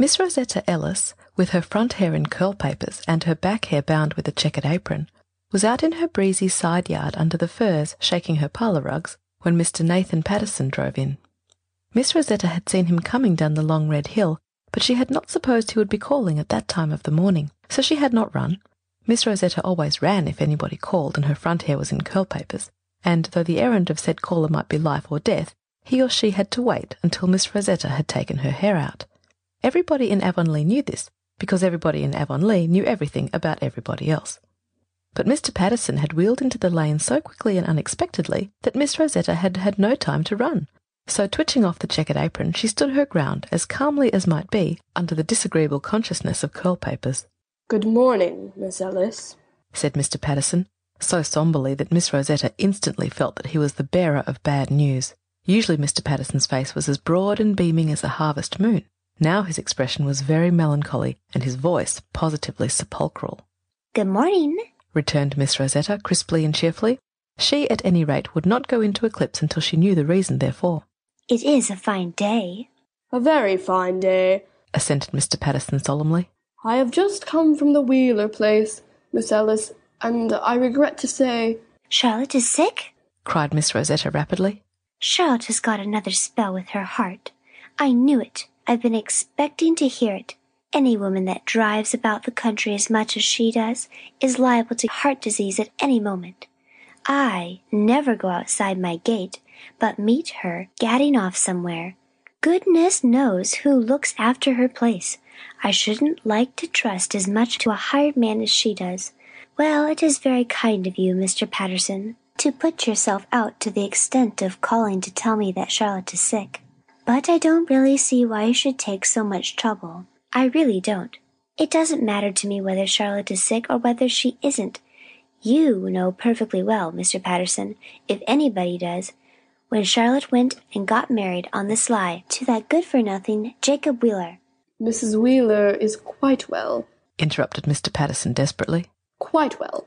Miss Rosetta Ellis, with her front hair in curl papers and her back hair bound with a checkered apron, was out in her breezy side yard under the firs shaking her parlour rugs when Mr. Nathan Patterson drove in. Miss Rosetta had seen him coming down the long red hill, but she had not supposed he would be calling at that time of the morning, so she had not run. Miss Rosetta always ran if anybody called and her front hair was in curl papers, and though the errand of said caller might be life or death, he or she had to wait until Miss Rosetta had taken her hair out. Everybody in Avonlea knew this, because everybody in Avonlea knew everything about everybody else. But Mr. Patterson had wheeled into the lane so quickly and unexpectedly that Miss Rosetta had had no time to run. So, twitching off the checkered apron, she stood her ground as calmly as might be under the disagreeable consciousness of curl papers. Good morning, Miss Ellis, said Mr. Patterson, so sombrely that Miss Rosetta instantly felt that he was the bearer of bad news. Usually Mr. Patterson's face was as broad and beaming as a harvest moon. Now his expression was very melancholy, and his voice positively sepulchral. Good morning, returned Miss Rosetta crisply and cheerfully. She, at any rate, would not go into eclipse until she knew the reason therefor. It is a fine day. A very fine day, assented Mr. Patterson solemnly. I have just come from the Wheeler place, Miss Ellis, and I regret to say Charlotte is sick? cried Miss Rosetta rapidly. Charlotte has got another spell with her heart. I knew it. I've been expecting to hear it. Any woman that drives about the country as much as she does is liable to heart disease at any moment. I never go outside my gate, but meet her gadding off somewhere. Goodness knows who looks after her place. I shouldn't like to trust as much to a hired man as she does. Well, it is very kind of you, Mr. Patterson, to put yourself out to the extent of calling to tell me that Charlotte is sick. But I don't really see why you should take so much trouble. I really don't. It doesn't matter to me whether Charlotte is sick or whether she isn't. You know perfectly well, Mr. Patterson, if anybody does, when Charlotte went and got married on the sly to that good for nothing Jacob Wheeler. Mrs. Wheeler is quite well, interrupted Mr. Patterson desperately. Quite well.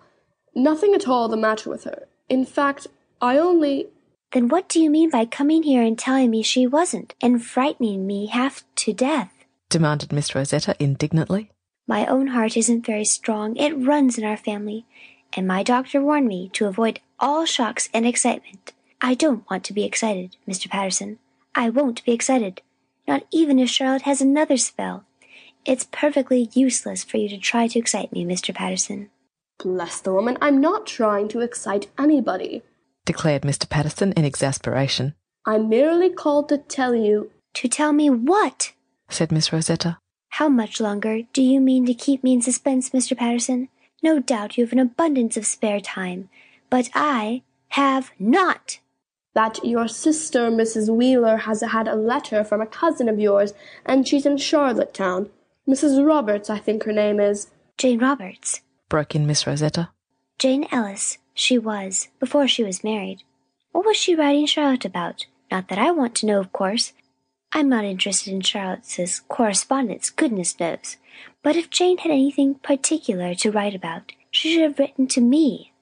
Nothing at all the matter with her. In fact, I only. Then what do you mean by coming here and telling me she wasn't, and frightening me half to death? demanded Miss Rosetta indignantly. My own heart isn't very strong. It runs in our family, and my doctor warned me to avoid all shocks and excitement. I don't want to be excited, Mr. Patterson. I won't be excited, not even if Charlotte has another spell. It's perfectly useless for you to try to excite me, Mr. Patterson. Bless the woman, I'm not trying to excite anybody, declared Mr. Patterson in exasperation. I merely called to tell you. To tell me what? said Miss Rosetta. How much longer do you mean to keep me in suspense, Mr. Patterson? No doubt you have an abundance of spare time, but I have not. That your sister, Mrs. Wheeler, has had a letter from a cousin of yours, and she's in Charlottetown. Mrs. Roberts, I think her name is. Jane Roberts, broke in Miss Rosetta. Jane Ellis, she was, before she was married. What was she writing Charlotte about? Not that I want to know, of course. I'm not interested in Charlotte's correspondence, goodness knows. But if Jane had anything particular to write about, she should have written to me.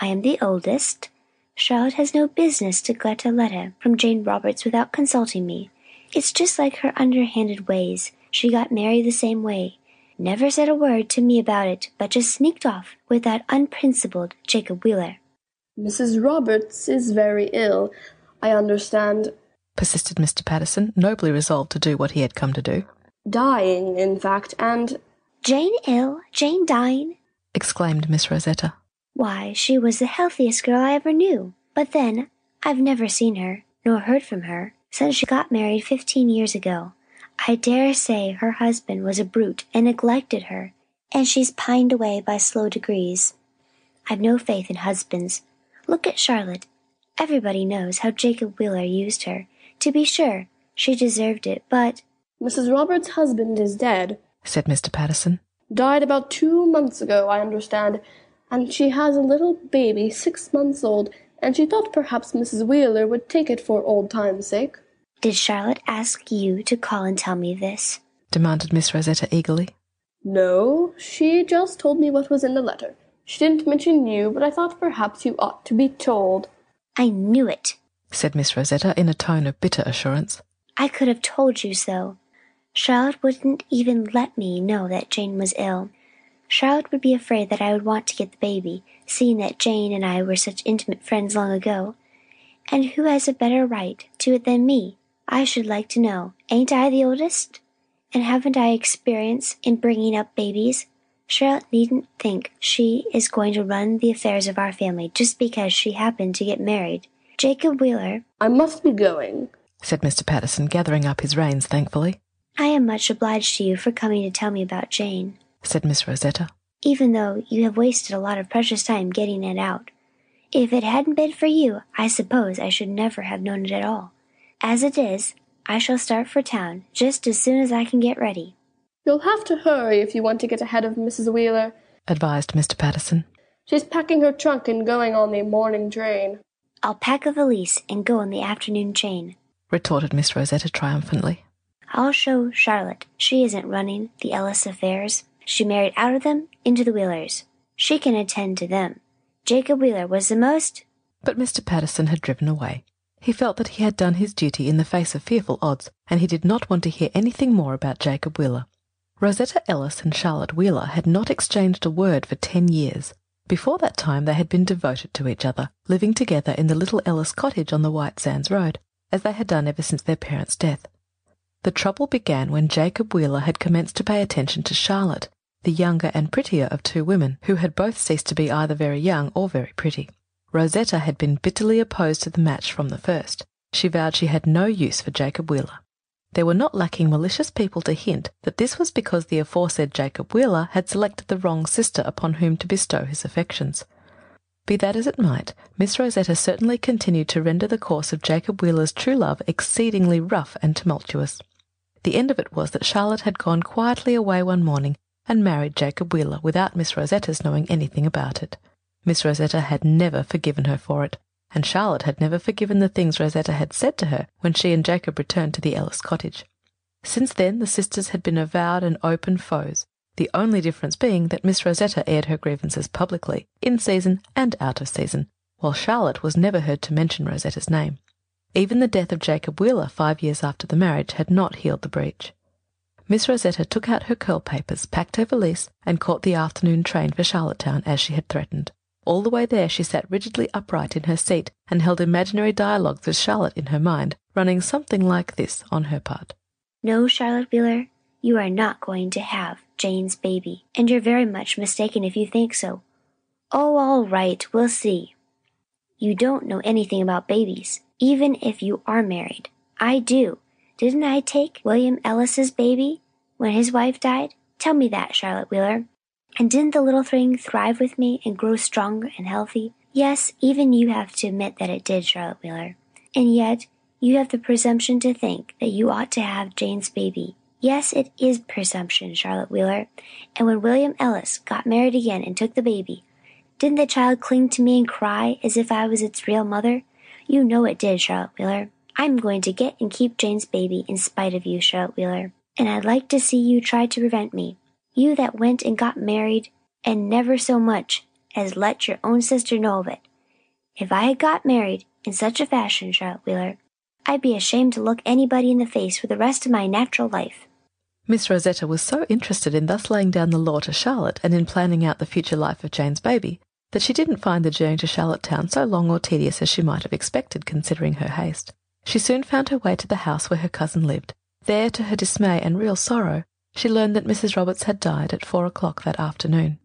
I am the oldest. Charlotte has no business to get a letter from Jane Roberts without consulting me. It's just like her underhanded ways. She got married the same way. Never said a word to me about it, but just sneaked off with that unprincipled Jacob Wheeler. Mrs. Roberts is very ill, I understand persisted Mr. Patterson, nobly resolved to do what he had come to do. Dying, in fact, and. Jane ill? Jane dying? exclaimed Miss Rosetta. Why, she was the healthiest girl I ever knew. But then, I've never seen her, nor heard from her, since she got married fifteen years ago. I dare say her husband was a brute and neglected her, and she's pined away by slow degrees. I've no faith in husbands. Look at Charlotte. Everybody knows how Jacob Wheeler used her. To be sure, she deserved it, but Mrs. Roberts' husband is dead, said Mr. Patterson. Died about two months ago, I understand, and she has a little baby six months old, and she thought perhaps Mrs. Wheeler would take it for old time's sake. Did Charlotte ask you to call and tell me this? demanded Miss Rosetta eagerly. No, she just told me what was in the letter. She didn't mention you, but I thought perhaps you ought to be told. I knew it, said Miss Rosetta in a tone of bitter assurance. I could have told you so. Charlotte wouldn't even let me know that Jane was ill. Charlotte would be afraid that I would want to get the baby, seeing that Jane and I were such intimate friends long ago. And who has a better right to it than me, I should like to know? Ain't I the oldest? And haven't I experience in bringing up babies? Charlotte needn't think she is going to run the affairs of our family just because she happened to get married. Jacob Wheeler I must be going, said Mr. Patterson, gathering up his reins thankfully. I am much obliged to you for coming to tell me about Jane, said Miss Rosetta. even though you have wasted a lot of precious time getting it out. If it hadn't been for you, I suppose I should never have known it at all. As it is, I shall start for town just as soon as I can get ready. You'll have to hurry if you want to get ahead of Mrs. Wheeler. advised Mr. Patterson. She's packing her trunk and going on the morning train. I'll pack a valise and go on the afternoon train. retorted Miss Rosetta triumphantly. I'll show Charlotte she isn't running the Ellis affairs. She married out of them into the Wheelers. She can attend to them. Jacob Wheeler was the most But Mr. Patterson had driven away. He felt that he had done his duty in the face of fearful odds, and he did not want to hear anything more about Jacob Wheeler. Rosetta Ellis and Charlotte Wheeler had not exchanged a word for ten years. Before that time they had been devoted to each other, living together in the little Ellis cottage on the White Sands Road, as they had done ever since their parents' death. The trouble began when Jacob Wheeler had commenced to pay attention to Charlotte, the younger and prettier of two women, who had both ceased to be either very young or very pretty. Rosetta had been bitterly opposed to the match from the first. She vowed she had no use for Jacob Wheeler. There were not lacking malicious people to hint that this was because the aforesaid Jacob Wheeler had selected the wrong sister upon whom to bestow his affections. Be that as it might, Miss Rosetta certainly continued to render the course of Jacob Wheeler's true love exceedingly rough and tumultuous. The end of it was that Charlotte had gone quietly away one morning and married Jacob Wheeler without Miss Rosetta's knowing anything about it. Miss Rosetta had never forgiven her for it, and Charlotte had never forgiven the things Rosetta had said to her when she and Jacob returned to the Ellis cottage. Since then the sisters had been avowed and open foes, the only difference being that Miss Rosetta aired her grievances publicly, in season and out of season, while Charlotte was never heard to mention Rosetta's name. Even the death of Jacob Wheeler five years after the marriage had not healed the breach. Miss Rosetta took out her curl papers, packed her valise, and caught the afternoon train for Charlottetown as she had threatened. All the way there she sat rigidly upright in her seat and held imaginary dialogues with Charlotte in her mind, running something like this on her part. No, Charlotte Wheeler, you are not going to have Jane's baby, and you're very much mistaken if you think so. Oh, all right, we'll see. You don't know anything about babies, even if you are married. I do. Didn't I take William Ellis's baby when his wife died? Tell me that, Charlotte Wheeler. And didn't the little thing thrive with me and grow strong and healthy? Yes, even you have to admit that it did, Charlotte Wheeler. And yet, you have the presumption to think that you ought to have Jane's baby. Yes, it is presumption, Charlotte Wheeler. And when William Ellis got married again and took the baby, didn't the child cling to me and cry as if I was its real mother? You know it did, Charlotte Wheeler. I'm going to get and keep Jane's baby in spite of you, Charlotte Wheeler. And I'd like to see you try to prevent me. You that went and got married and never so much as let your own sister know of it. If I had got married in such a fashion, Charlotte Wheeler, I'd be ashamed to look anybody in the face for the rest of my natural life. Miss Rosetta was so interested in thus laying down the law to Charlotte and in planning out the future life of Jane's baby that she didn't find the journey to Charlottetown so long or tedious as she might have expected, considering her haste. She soon found her way to the house where her cousin lived. There, to her dismay and real sorrow, she learned that Mrs. Roberts had died at four o'clock that afternoon.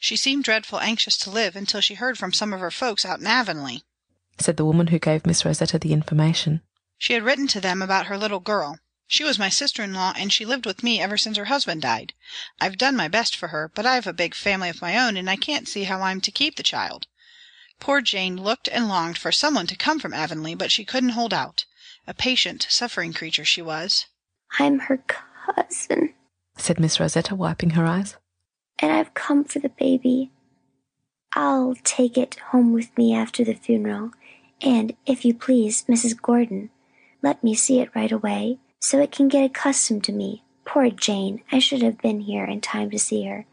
She seemed dreadful anxious to live until she heard from some of her folks out in Avonlea. said the woman who gave Miss Rosetta the information. She had written to them about her little girl. She was my sister-in-law, and she lived with me ever since her husband died. I've done my best for her, but I've a big family of my own, and I can't see how I'm to keep the child. Poor Jane looked and longed for someone to come from Avonlea, but she couldn't hold out. A patient, suffering creature she was. I'm her cousin, said Miss Rosetta, wiping her eyes. and I've come for the baby. I'll take it home with me after the funeral, and, if you please, Mrs. Gordon, let me see it right away, so it can get accustomed to me. Poor Jane, I should have been here in time to see her.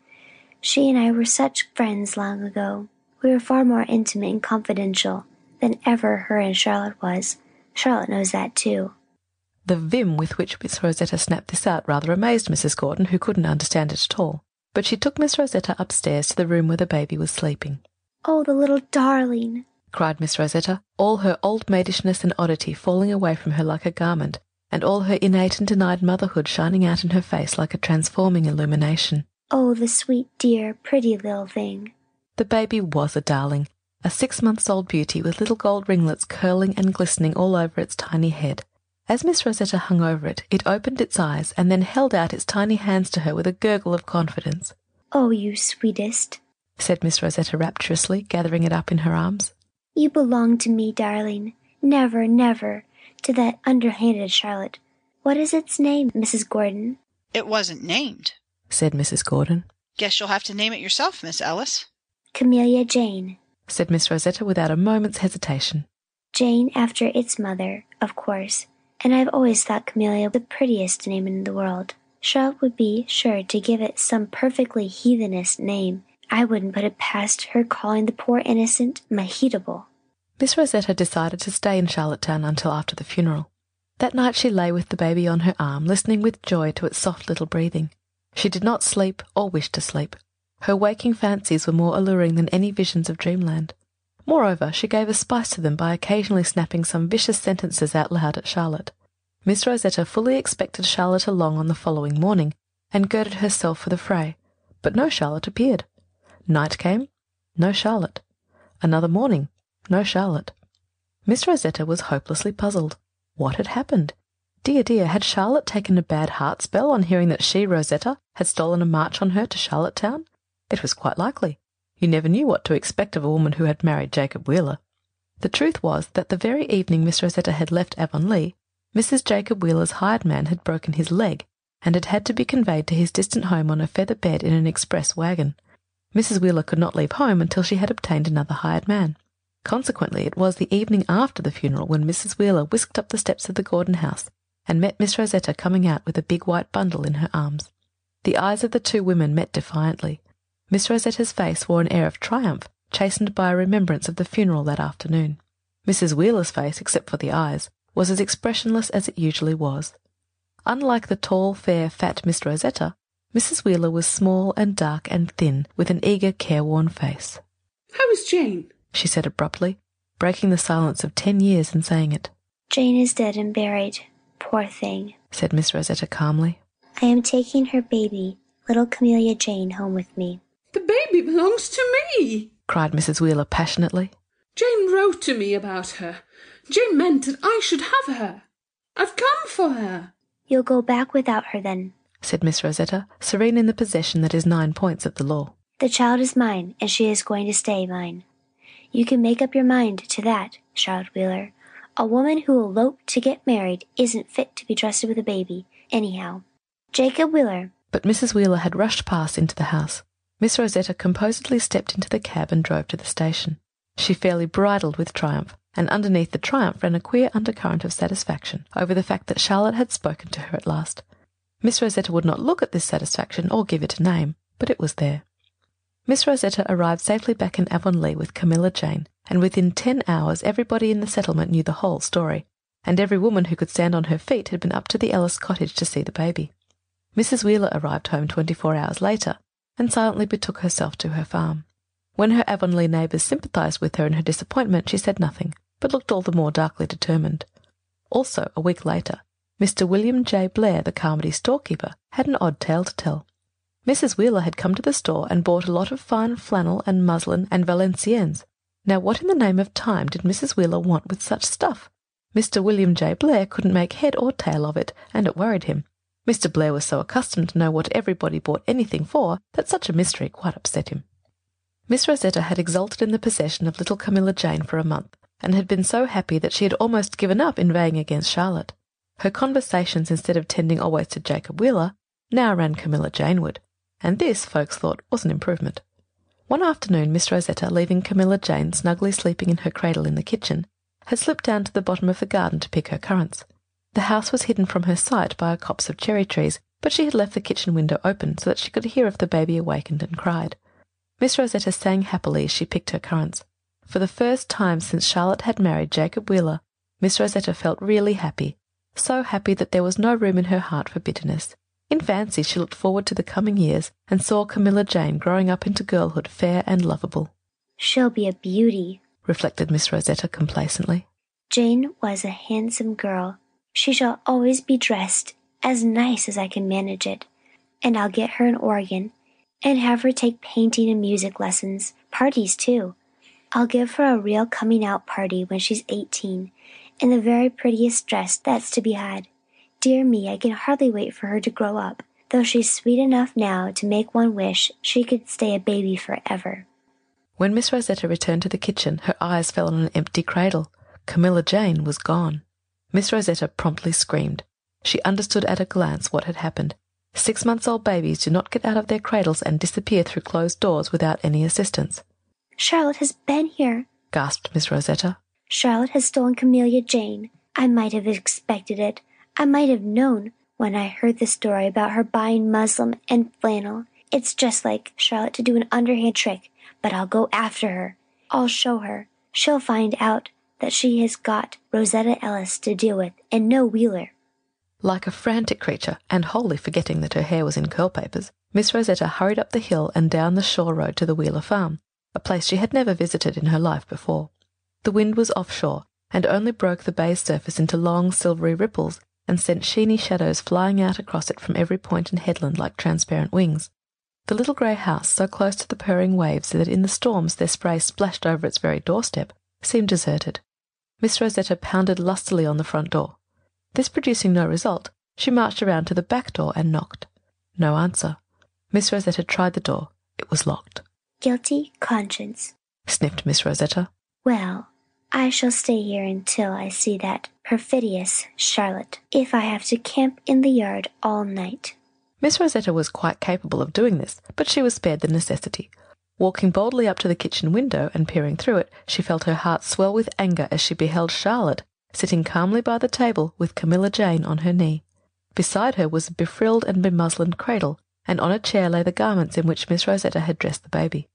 She and I were such friends long ago. We were far more intimate and confidential than ever her and Charlotte was. Charlotte knows that too. The vim with which Miss Rosetta snapped this out rather amazed Mrs. Gordon, who couldn't understand it at all. But she took Miss Rosetta upstairs to the room where the baby was sleeping. Oh, the little darling! cried Miss Rosetta, all her old maidishness and oddity falling away from her like a garment, and all her innate and denied motherhood shining out in her face like a transforming illumination. Oh, the sweet, dear, pretty little thing! The baby was a darling, a six months old beauty with little gold ringlets curling and glistening all over its tiny head. As Miss Rosetta hung over it, it opened its eyes and then held out its tiny hands to her with a gurgle of confidence. Oh, you sweetest, said Miss Rosetta rapturously, gathering it up in her arms. You belong to me, darling. Never, never to that underhanded Charlotte. What is its name, Mrs. Gordon? It wasn't named, said Mrs. Gordon. Guess you'll have to name it yourself, Miss Ellis. Camilla Jane, said Miss Rosetta without a moment's hesitation. Jane after its mother, of course, and I've always thought Camilla the prettiest name in the world. Charlotte would be sure to give it some perfectly heathenish name. I wouldn't put it past her calling the poor innocent Mehitable. Miss Rosetta decided to stay in Charlottetown until after the funeral. That night she lay with the baby on her arm, listening with joy to its soft little breathing. She did not sleep or wish to sleep. Her waking fancies were more alluring than any visions of dreamland. Moreover, she gave a spice to them by occasionally snapping some vicious sentences out loud at Charlotte. Miss Rosetta fully expected Charlotte along on the following morning, and girded herself for the fray. But no Charlotte appeared. Night came, no Charlotte. Another morning, no Charlotte. Miss Rosetta was hopelessly puzzled. What had happened? Dear, dear, had Charlotte taken a bad heart spell on hearing that she, Rosetta, had stolen a march on her to Charlottetown? It was quite likely. You never knew what to expect of a woman who had married Jacob Wheeler. The truth was that the very evening Miss Rosetta had left Avonlea, Mrs. Jacob Wheeler's hired man had broken his leg, and had had to be conveyed to his distant home on a feather bed in an express wagon. Mrs. Wheeler could not leave home until she had obtained another hired man. Consequently, it was the evening after the funeral when Mrs. Wheeler whisked up the steps of the Gordon house and met Miss Rosetta coming out with a big white bundle in her arms. The eyes of the two women met defiantly. Miss Rosetta's face wore an air of triumph, chastened by a remembrance of the funeral that afternoon. Mrs. Wheeler's face, except for the eyes, was as expressionless as it usually was. Unlike the tall, fair, fat Miss Rosetta, Mrs. Wheeler was small and dark and thin, with an eager, careworn face. How is Jane? she said abruptly, breaking the silence of ten years in saying it. Jane is dead and buried. Poor thing, said Miss Rosetta calmly. I am taking her baby, little Camilla Jane, home with me. The baby belongs to me, cried Mrs. Wheeler passionately. Jane wrote to me about her. Jane meant that I should have her. I've come for her. You'll go back without her then, said Miss Rosetta, serene in the possession that is nine points of the law. The child is mine, and she is going to stay mine. You can make up your mind to that, Charlotte Wheeler. A woman who eloped to get married isn't fit to be trusted with a baby, anyhow. Jacob Wheeler. But Mrs. Wheeler had rushed past into the house. Miss Rosetta composedly stepped into the cab and drove to the station. She fairly bridled with triumph, and underneath the triumph ran a queer undercurrent of satisfaction over the fact that Charlotte had spoken to her at last. Miss Rosetta would not look at this satisfaction or give it a name, but it was there. Miss Rosetta arrived safely back in Avonlea with Camilla Jane, and within ten hours everybody in the settlement knew the whole story, and every woman who could stand on her feet had been up to the Ellis cottage to see the baby. Mrs. Wheeler arrived home twenty four hours later, and silently betook herself to her farm. When her Avonlea neighbours sympathized with her in her disappointment, she said nothing, but looked all the more darkly determined. Also, a week later, Mr. William J. Blair, the Carmody storekeeper, had an odd tale to tell. Mrs. Wheeler had come to the store and bought a lot of fine flannel and muslin and Valenciennes. Now, what in the name of time did Mrs. Wheeler want with such stuff? Mr. William J. Blair couldn't make head or tail of it, and it worried him. Mr. Blair was so accustomed to know what everybody bought anything for that such a mystery quite upset him. Miss Rosetta had exulted in the possession of little Camilla Jane for a month, and had been so happy that she had almost given up inveighing against Charlotte. Her conversations, instead of tending always to Jacob Wheeler, now ran Camilla Janeward, and this, folks thought, was an improvement. One afternoon Miss Rosetta, leaving Camilla Jane snugly sleeping in her cradle in the kitchen, had slipped down to the bottom of the garden to pick her currants. The house was hidden from her sight by a copse of cherry trees, but she had left the kitchen window open so that she could hear if the baby awakened and cried. Miss Rosetta sang happily as she picked her currants. For the first time since Charlotte had married Jacob Wheeler, Miss Rosetta felt really happy, so happy that there was no room in her heart for bitterness. In fancy she looked forward to the coming years and saw Camilla Jane growing up into girlhood fair and lovable. She'll be a beauty, reflected Miss Rosetta complacently. Jane was a handsome girl. She shall always be dressed as nice as I can manage it, and I'll get her an organ and have her take painting and music lessons, parties too. I'll give her a real coming out party when she's eighteen, and the very prettiest dress that's to be had. Dear me, I can hardly wait for her to grow up, though she's sweet enough now to make one wish she could stay a baby forever. When Miss Rosetta returned to the kitchen, her eyes fell on an empty cradle. Camilla Jane was gone. Miss Rosetta promptly screamed. She understood at a glance what had happened. Six months old babies do not get out of their cradles and disappear through closed doors without any assistance. Charlotte has been here, gasped Miss Rosetta. Charlotte has stolen Camilla Jane. I might have expected it. I might have known when I heard the story about her buying muslin and flannel. It's just like Charlotte to do an underhand trick, but I'll go after her. I'll show her. She'll find out that she has got Rosetta Ellis to deal with and no Wheeler. Like a frantic creature, and wholly forgetting that her hair was in curl papers, Miss Rosetta hurried up the hill and down the shore road to the Wheeler farm, a place she had never visited in her life before. The wind was offshore, and only broke the bay's surface into long silvery ripples and sent sheeny shadows flying out across it from every point and headland like transparent wings. The little grey house, so close to the purring waves that in the storms their spray splashed over its very doorstep, seemed deserted. Miss Rosetta pounded lustily on the front door. This producing no result, she marched around to the back door and knocked. No answer. Miss Rosetta tried the door. It was locked. Guilty conscience, sniffed Miss Rosetta. Well, I shall stay here until I see that perfidious Charlotte, if I have to camp in the yard all night. Miss Rosetta was quite capable of doing this, but she was spared the necessity. Walking boldly up to the kitchen window and peering through it, she felt her heart swell with anger as she beheld Charlotte sitting calmly by the table with Camilla Jane on her knee. Beside her was a befrilled and bemuslined cradle, and on a chair lay the garments in which Miss Rosetta had dressed the baby.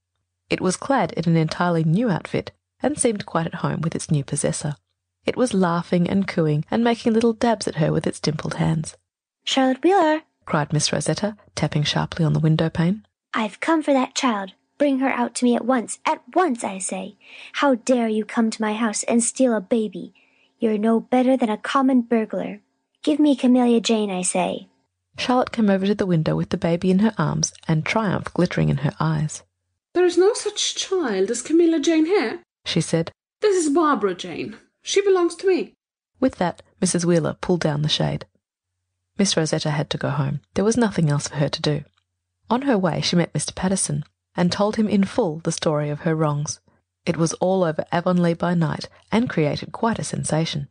It was clad in an entirely new outfit, and seemed quite at home with its new possessor. It was laughing and cooing and making little dabs at her with its dimpled hands. Charlotte Wheeler, cried Miss Rosetta, tapping sharply on the window pane. I've come for that child. Bring her out to me at once. At once, I say. How dare you come to my house and steal a baby? You're no better than a common burglar. Give me Camilla Jane, I say. Charlotte came over to the window with the baby in her arms and triumph glittering in her eyes. There is no such child as Camilla Jane here, she said. This is Barbara Jane. She belongs to me. With that, Mrs. Wheeler pulled down the shade. Miss Rosetta had to go home. There was nothing else for her to do. On her way, she met Mr. Patterson and told him in full the story of her wrongs. It was all over Avonlea by night and created quite a sensation.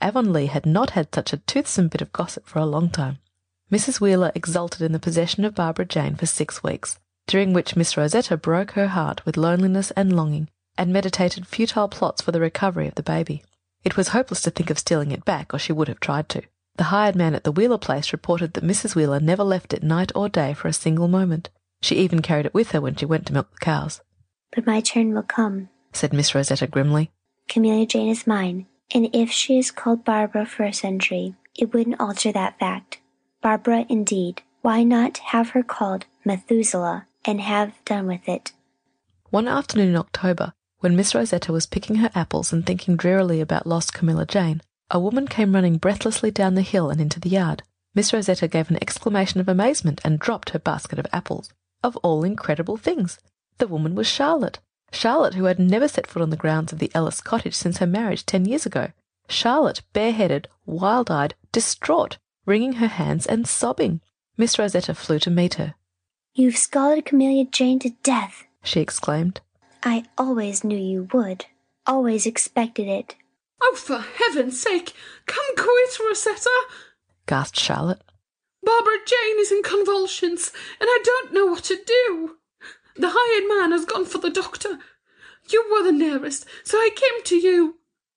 Avonlea had not had such a toothsome bit of gossip for a long time. Mrs. Wheeler exulted in the possession of Barbara Jane for six weeks, during which Miss Rosetta broke her heart with loneliness and longing, and meditated futile plots for the recovery of the baby. It was hopeless to think of stealing it back, or she would have tried to. The hired man at the Wheeler place reported that Mrs. Wheeler never left it night or day for a single moment. She even carried it with her when she went to milk the cows. But my turn will come, said Miss Rosetta grimly. Camilla Jane is mine, and if she is called Barbara for a century, it wouldn't alter that fact. Barbara, indeed. Why not have her called Methuselah and have done with it? One afternoon in October, when Miss Rosetta was picking her apples and thinking drearily about lost Camilla Jane, a woman came running breathlessly down the hill and into the yard. Miss Rosetta gave an exclamation of amazement and dropped her basket of apples. Of all incredible things! The woman was Charlotte. Charlotte, who had never set foot on the grounds of the Ellis cottage since her marriage ten years ago. Charlotte, bareheaded, wild eyed, distraught, wringing her hands and sobbing. Miss Rosetta flew to meet her. You've scalded Camilla Jane to death, she exclaimed. I always knew you would. Always expected it. Oh, for heaven's sake, come quit, Rosetta! gasped Charlotte. Barbara Jane is in convulsions, and I don't know what to do. The hired man has gone for the doctor. You were the nearest, so I came to you.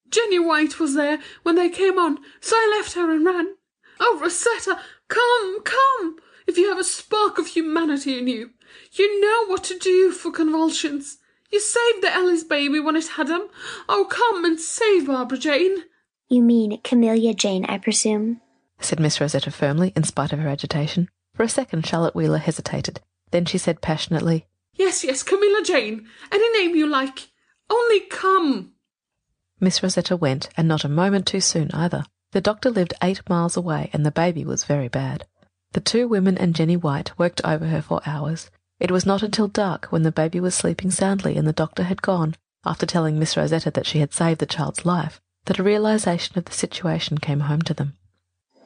Jenny White was there when they came on, so I left her and ran. Oh, Rosetta, come, come! If you have a spark of humanity in you, you know what to do for convulsions. You saved the Ellis baby when it had 'em. Oh, come and save Barbara Jane. You mean Camilla Jane, I presume? Said Miss Rosetta firmly, in spite of her agitation. For a second Charlotte Wheeler hesitated. Then she said passionately, Yes, yes, Camilla Jane. Any name you like. Only come. Miss Rosetta went, and not a moment too soon either. The doctor lived eight miles away, and the baby was very bad. The two women and Jenny White worked over her for hours. It was not until dark, when the baby was sleeping soundly and the doctor had gone, after telling Miss Rosetta that she had saved the child's life, that a realization of the situation came home to them.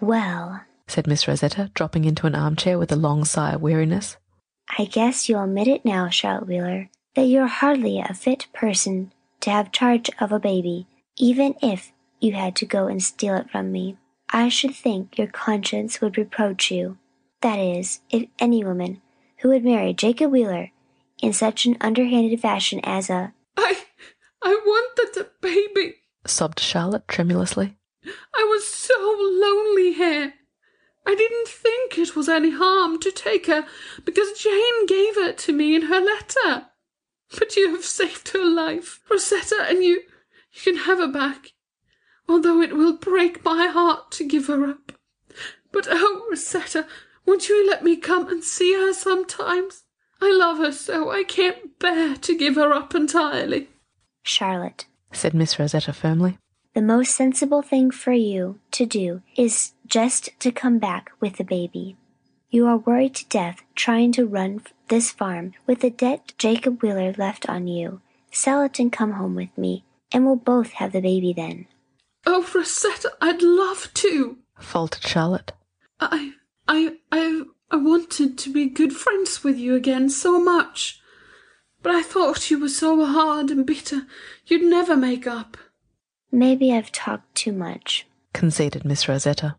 Well, said Miss Rosetta, dropping into an armchair with a long sigh of weariness. I guess you'll admit it now, Charlotte Wheeler, that you're hardly a fit person to have charge of a baby, even if you had to go and steal it from me. I should think your conscience would reproach you. That is, if any woman who would marry Jacob Wheeler in such an underhanded fashion as a I I wanted a baby, sobbed Charlotte tremulously. I was so lonely here. I didn't think it was any harm to take her because Jane gave her to me in her letter. But you have saved her life, Rosetta, and you you can have her back, although it will break my heart to give her up. But oh, Rosetta, won't you let me come and see her sometimes? I love her so I can't bear to give her up entirely. Charlotte, said Miss Rosetta firmly. The most sensible thing for you to do is just to come back with the baby. You are worried to death trying to run this farm with the debt Jacob Wheeler left on you. Sell it and come home with me, and we'll both have the baby then. Oh, Rosetta, I'd love to, faltered Charlotte. I, I, I, I wanted to be good friends with you again so much. But I thought you were so hard and bitter you'd never make up. Maybe I've talked too much, conceded Miss Rosetta.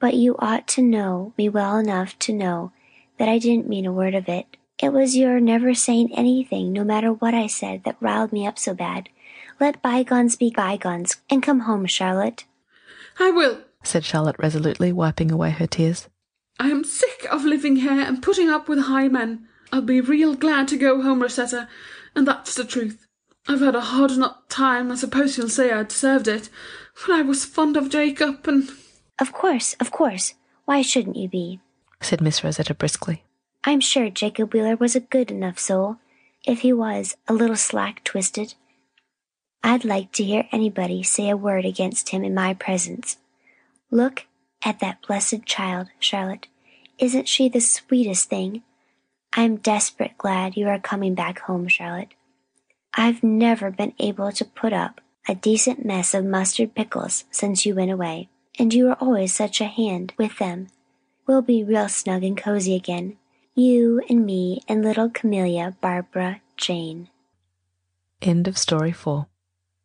But you ought to know me well enough to know that I didn't mean a word of it. It was your never saying anything, no matter what I said, that riled me up so bad. Let bygones be bygones, and come home, Charlotte. I will, said Charlotte resolutely, wiping away her tears. I am sick of living here and putting up with high men. I'll be real glad to go home, Rosetta, and that's the truth. I've had a hard enough time. I suppose you'll say I deserved it. But I was fond of Jacob and. Of course, of course. Why shouldn't you be? said Miss Rosetta briskly. I'm sure Jacob Wheeler was a good enough soul, if he was a little slack twisted. I'd like to hear anybody say a word against him in my presence. Look at that blessed child, Charlotte. Isn't she the sweetest thing? I'm desperate glad you are coming back home, Charlotte. I've never been able to put up a decent mess of mustard pickles since you went away, and you were always such a hand with them. We'll be real snug and cozy again, you and me and little Camilla Barbara Jane. End of story four.